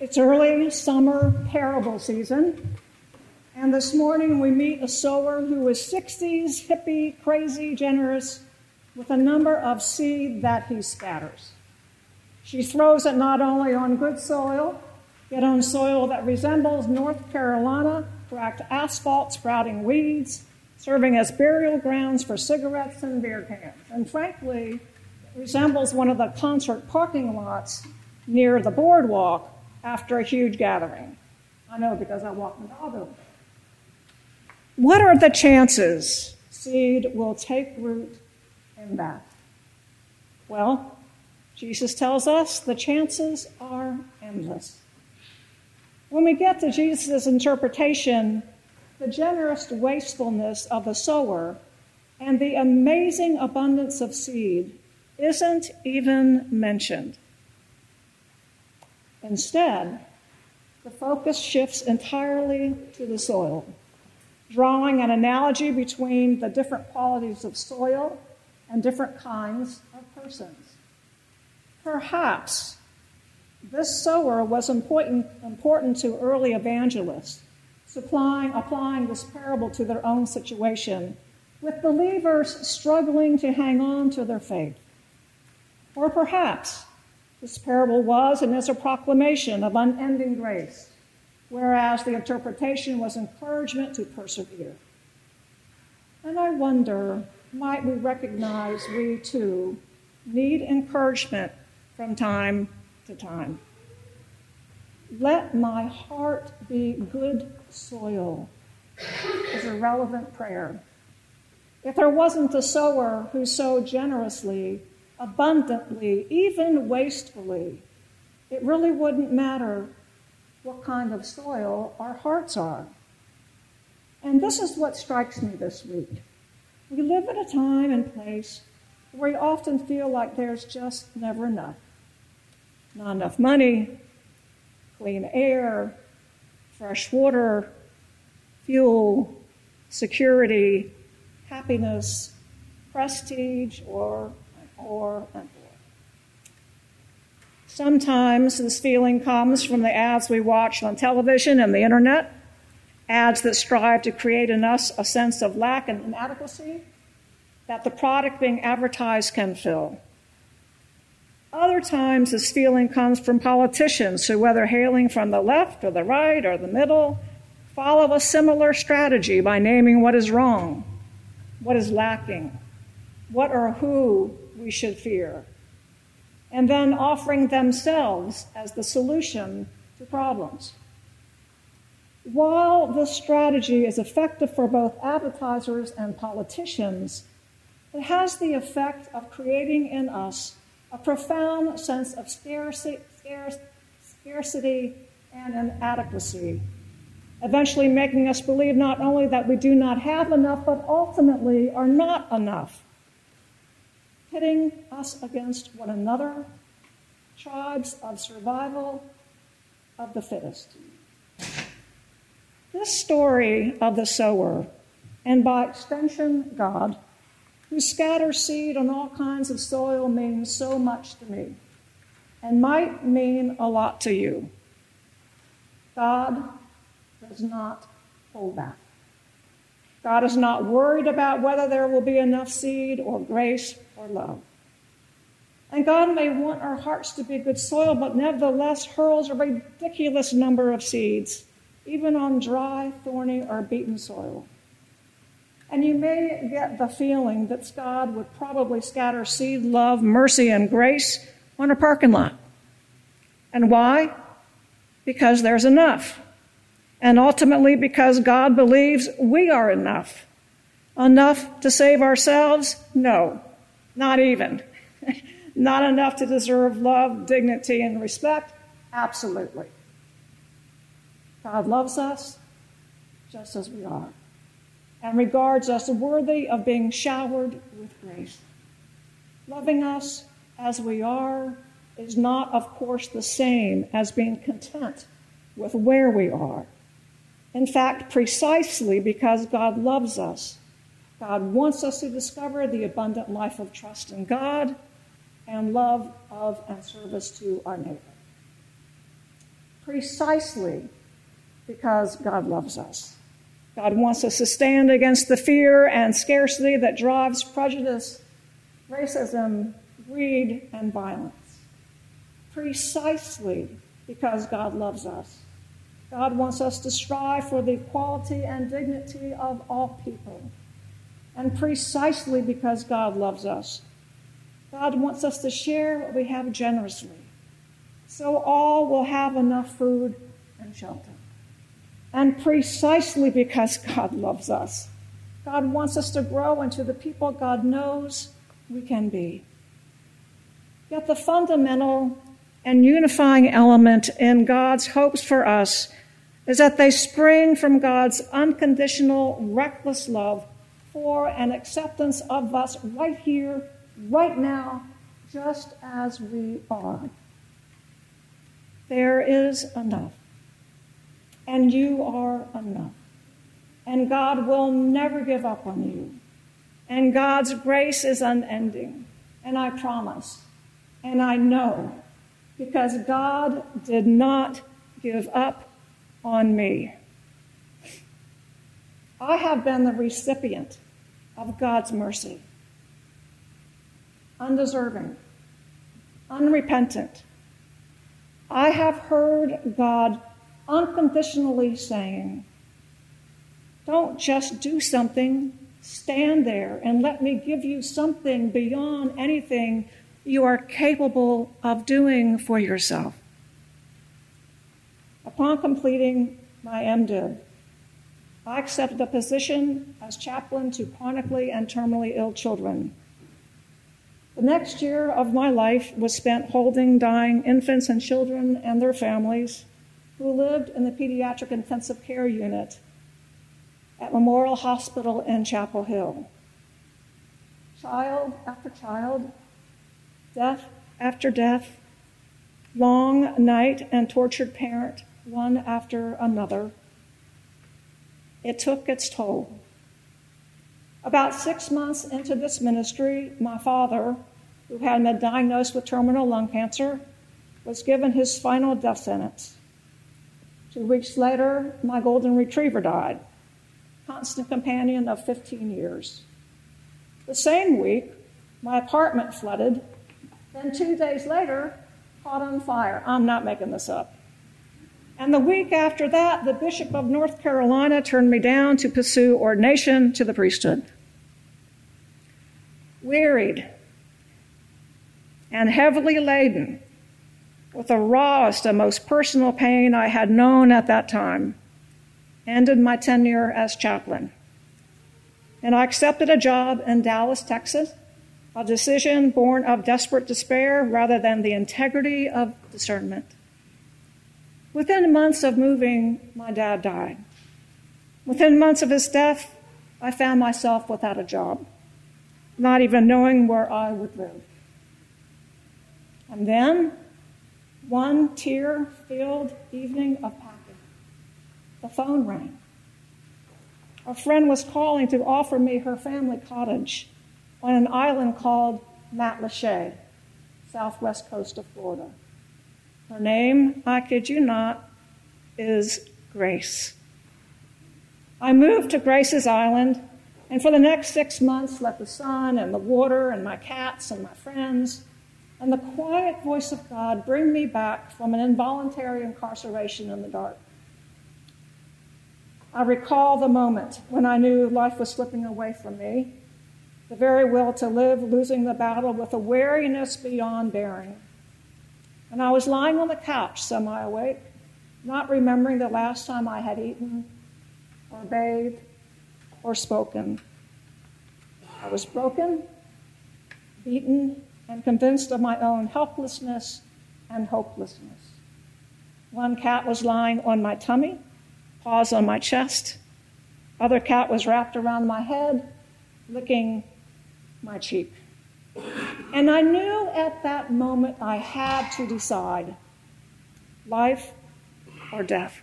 It's early summer parable season, and this morning we meet a sower who is 60s, hippie, crazy, generous, with a number of seed that he scatters. She throws it not only on good soil, yet on soil that resembles North Carolina, cracked asphalt sprouting weeds, serving as burial grounds for cigarettes and beer cans. And frankly, resembles one of the concert parking lots near the boardwalk after a huge gathering. I know because I walk the dog over What are the chances seed will take root in that? Well, Jesus tells us the chances are endless. When we get to Jesus' interpretation, the generous wastefulness of the sower and the amazing abundance of seed isn't even mentioned. Instead, the focus shifts entirely to the soil, drawing an analogy between the different qualities of soil and different kinds of persons. Perhaps this sower was important, important to early evangelists, supplying, applying this parable to their own situation, with believers struggling to hang on to their faith. Or perhaps this parable was and is a proclamation of unending grace, whereas the interpretation was encouragement to persevere. And I wonder, might we recognize we too need encouragement from time to time? Let my heart be good soil is a relevant prayer. If there wasn't a sower who sowed generously, abundantly, even wastefully, it really wouldn't matter what kind of soil our hearts are. And this is what strikes me this week. We live at a time and place where we often feel like there's just never enough. Not enough money, clean air, fresh water, fuel, security, happiness, prestige, or or and Sometimes this feeling comes from the ads we watch on television and the internet, ads that strive to create in us a sense of lack and inadequacy that the product being advertised can fill. Other times, this feeling comes from politicians who, whether hailing from the left or the right or the middle, follow a similar strategy by naming what is wrong, what is lacking, what or who we should fear, and then offering themselves as the solution to problems. While this strategy is effective for both advertisers and politicians, it has the effect of creating in us a profound sense of scarcity, scarcity and inadequacy, eventually making us believe not only that we do not have enough, but ultimately are not enough pitting us against one another, tribes of survival of the fittest. This story of the sower, and by extension, God, who scatters seed on all kinds of soil, means so much to me and might mean a lot to you. God does not hold back. God is not worried about whether there will be enough seed or grace or love. And God may want our hearts to be good soil, but nevertheless hurls a ridiculous number of seeds, even on dry, thorny, or beaten soil. And you may get the feeling that God would probably scatter seed, love, mercy, and grace on a parking lot. And why? Because there's enough and ultimately because God believes we are enough. Enough to save ourselves? No, not even. not enough to deserve love, dignity, and respect? Absolutely. God loves us just as we are and regards us worthy of being showered with grace. Loving us as we are is not, of course, the same as being content with where we are. In fact, precisely because God loves us, God wants us to discover the abundant life of trust in God and love of and service to our neighbor. precisely because God loves us. God wants us to stand against the fear and scarcity that drives prejudice, racism, greed, and violence. Precisely because God loves us. God wants us to strive for the equality and dignity of all people. And precisely because God loves us, God wants us to share what we have generously so all will have enough food and shelter. And precisely because God loves us, God wants us to grow into the people God knows we can be. Yet the fundamental and unifying element in God's hopes for us is that they spring from God's unconditional, reckless love for and acceptance of us right here, right now, just as we are. There is enough. And you are enough. And God will never give up on you. And God's grace is unending. And I promise, and I know, because God did not give up on me. I have been the recipient of God's mercy, undeserving, unrepentant. I have heard God unconditionally saying, Don't just do something, stand there and let me give you something beyond anything you are capable of doing for yourself. Upon completing my MDiv, I accepted a position as chaplain to chronically and terminally ill children. The next year of my life was spent holding dying infants and children and their families who lived in the pediatric intensive care unit at Memorial Hospital in Chapel Hill. Child after child, death after death, long night and tortured parent, one after another it took its toll. About six months into this ministry, my father, who had been diagnosed with terminal lung cancer, was given his final death sentence. Two weeks later, my golden retriever died, constant companion of 15 years. The same week, my apartment flooded. Then, two days later, caught on fire. I'm not making this up. And the week after that, the Bishop of North Carolina turned me down to pursue ordination to the priesthood. Wearied and heavily laden with the rawest and most personal pain I had known at that time, ended my tenure as chaplain. And I accepted a job in Dallas, Texas, a decision born of desperate despair rather than the integrity of discernment. Within months of moving, my dad died. Within months of his death, I found myself without a job, not even knowing where I would live. And then, one tear filled evening of packing, the phone rang. A friend was calling to offer me her family cottage on an island called Matlacha, southwest coast of Florida. Her name, I kid you not, is Grace. I moved to Grace's Island, and for the next six months let the sun and the water and my cats and my friends and the quiet voice of God bring me back from an involuntary incarceration in the dark. I recall the moment when I knew life was slipping away from me, the very will to live losing the battle with a weariness beyond bearing. And I was lying on the couch, semi awake, not remembering the last time I had eaten or bathed or spoken. I was broken, beaten, and convinced of my own helplessness and hopelessness. One cat was lying on my tummy, paws on my chest. Other cat was wrapped around my head, licking my cheek. And I knew at that moment I had to decide life or death.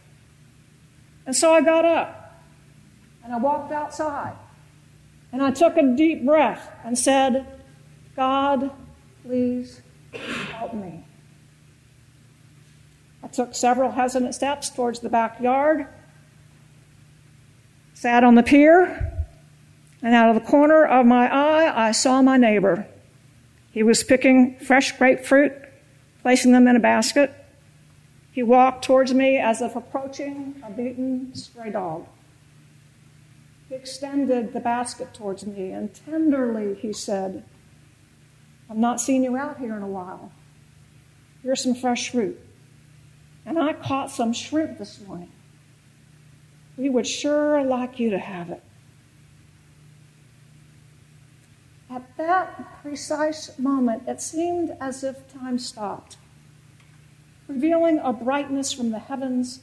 And so I got up and I walked outside and I took a deep breath and said, God, please help me. I took several hesitant steps towards the backyard, sat on the pier, and out of the corner of my eye, I saw my neighbor. He was picking fresh grapefruit, placing them in a basket. He walked towards me as if approaching a beaten stray dog. He extended the basket towards me, and tenderly he said, I've not seen you out here in a while. Here's some fresh fruit. And I caught some shrimp this morning. We would sure like you to have it. At that precise moment, it seemed as if time stopped, revealing a brightness from the heavens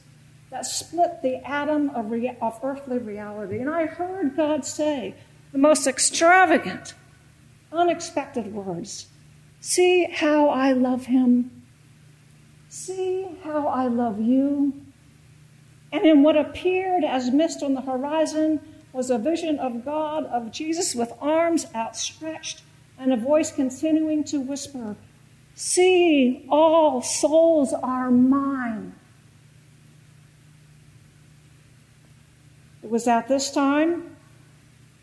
that split the atom of, rea- of earthly reality. And I heard God say the most extravagant, unexpected words See how I love him. See how I love you. And in what appeared as mist on the horizon was a vision of God, of Jesus with arms outstretched and a voice continuing to whisper, See, all souls are mine. It was at this time,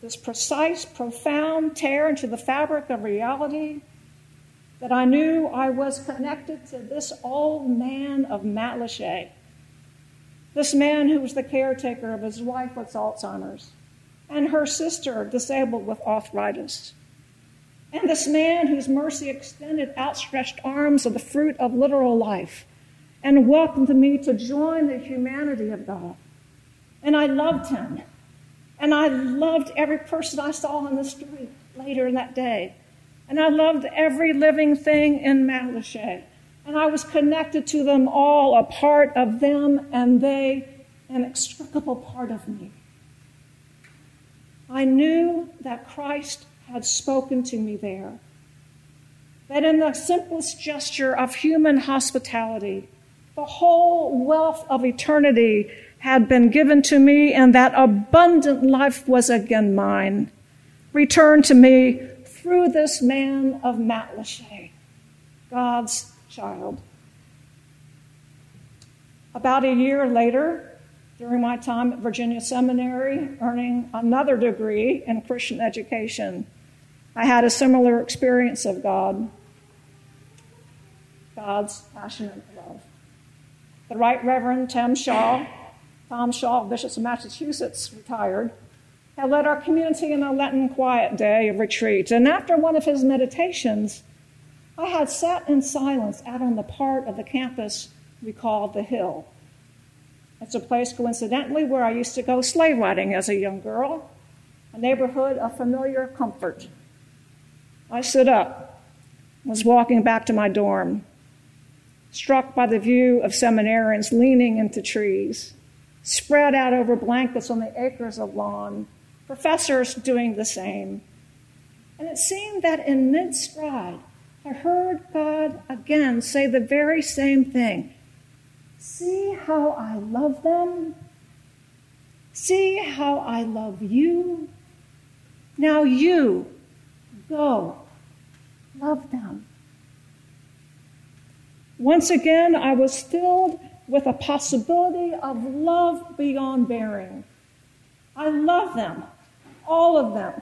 this precise, profound tear into the fabric of reality, that I knew I was connected to this old man of Matlacha, this man who was the caretaker of his wife with Alzheimer's, and her sister disabled with arthritis. And this man whose mercy extended outstretched arms of the fruit of literal life and welcomed me to join the humanity of God. And I loved him. And I loved every person I saw on the street later in that day. And I loved every living thing in Matlacha. And I was connected to them all, a part of them and they, an inextricable part of me. I knew that Christ had spoken to me there. That in the simplest gesture of human hospitality, the whole wealth of eternity had been given to me, and that abundant life was again mine, returned to me through this man of Matlacha, God's child. About a year later, during my time at Virginia Seminary, earning another degree in Christian education. I had a similar experience of God, God's passionate love. The Right Reverend Tim Shaw, Tom Shaw, Bishop of Massachusetts, retired, had led our community in a Lenten quiet day of retreat. And after one of his meditations, I had sat in silence out on the part of the campus we called the Hill. It's a place, coincidentally, where I used to go sleigh riding as a young girl, a neighborhood of familiar comfort. I stood up, was walking back to my dorm, struck by the view of seminarians leaning into trees, spread out over blankets on the acres of lawn, professors doing the same. And it seemed that in mid stride, I heard God again say the very same thing See how I love them. See how I love you. Now you go love them. Once again, I was filled with a possibility of love beyond bearing. I love them, all of them.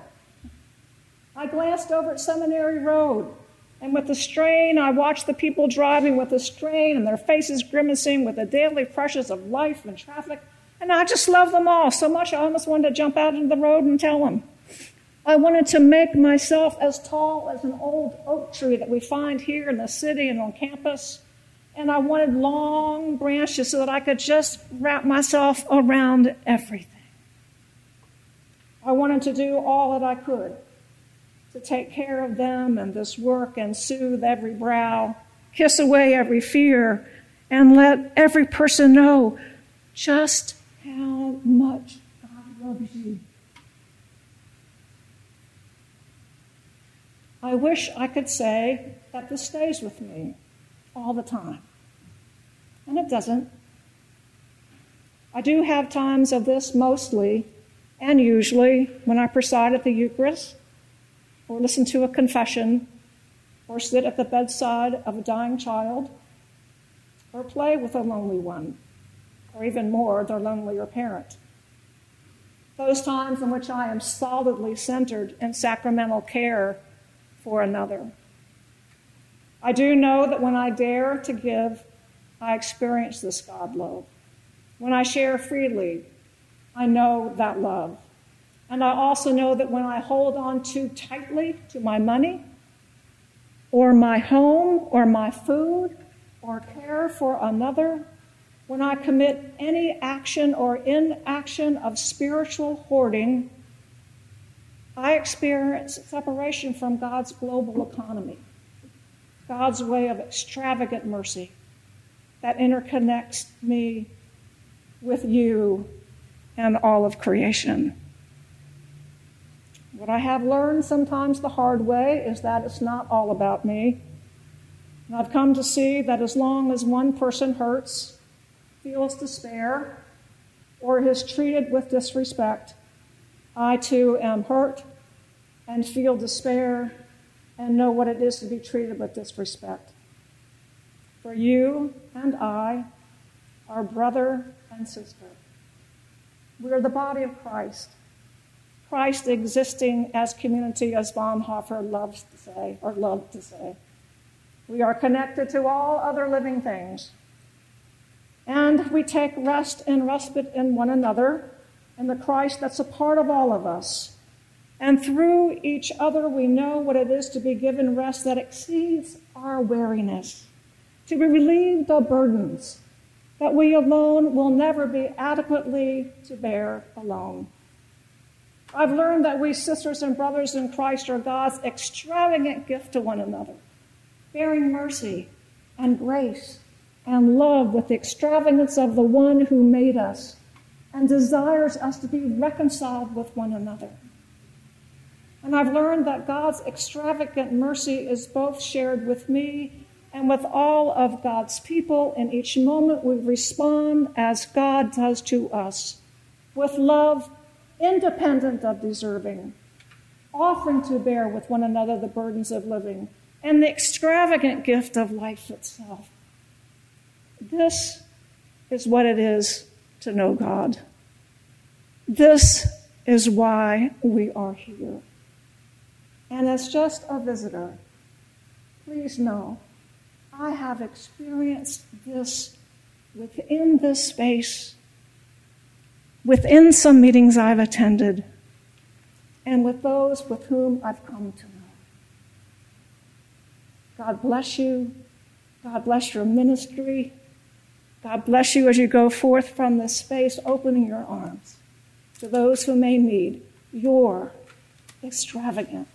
I glanced over at Seminary Road and with the strain, I watched the people driving with the strain and their faces grimacing with the daily pressures of life and traffic. And I just loved them all so much I almost wanted to jump out into the road and tell them. I wanted to make myself as tall as an old oak tree that we find here in the city and on campus. And I wanted long branches so that I could just wrap myself around everything. I wanted to do all that I could to take care of them and this work and soothe every brow, kiss away every fear, and let every person know just how much God loves you. I wish I could say that this stays with me all the time. And it doesn't. I do have times of this mostly and usually when I preside at the Eucharist or listen to a confession, or sit at the bedside of a dying child, or play with a lonely one, or even more, their lonelier parent. Those times in which I am solidly centered in sacramental care for another. I do know that when I dare to give, I experience this God love. When I share freely, I know that love. And I also know that when I hold on too tightly to my money, or my home, or my food, or care for another, when I commit any action or inaction of spiritual hoarding, I experience separation from God's global economy, God's way of extravagant mercy that interconnects me with you and all of creation. What I have learned sometimes the hard way is that it's not all about me. And I've come to see that as long as one person hurts, feels despair, or is treated with disrespect, I too am hurt and feel despair and know what it is to be treated with disrespect. For you and I are brother and sister. We are the body of Christ. Christ existing as community, as Bonhoeffer loves to say, or loved to say. We are connected to all other living things. And we take rest and respite in one another, in the Christ that's a part of all of us. And through each other, we know what it is to be given rest that exceeds our weariness, to be relieved of burdens that we alone will never be adequately to bear alone. I've learned that we sisters and brothers in Christ are God's extravagant gift to one another, bearing mercy and grace and love with the extravagance of the one who made us and desires us to be reconciled with one another. And I've learned that God's extravagant mercy is both shared with me and with all of God's people. In each moment, we respond as God does to us with love independent of deserving, offering to bear with one another the burdens of living and the extravagant gift of life itself. This is what it is to know God. This is why we are here. And as just a visitor, please know I have experienced this within this space, within some meetings I've attended, and with those with whom I've come to know. God bless you. God bless your ministry. God bless you as you go forth from this space, opening your arms to those who may need your extravagant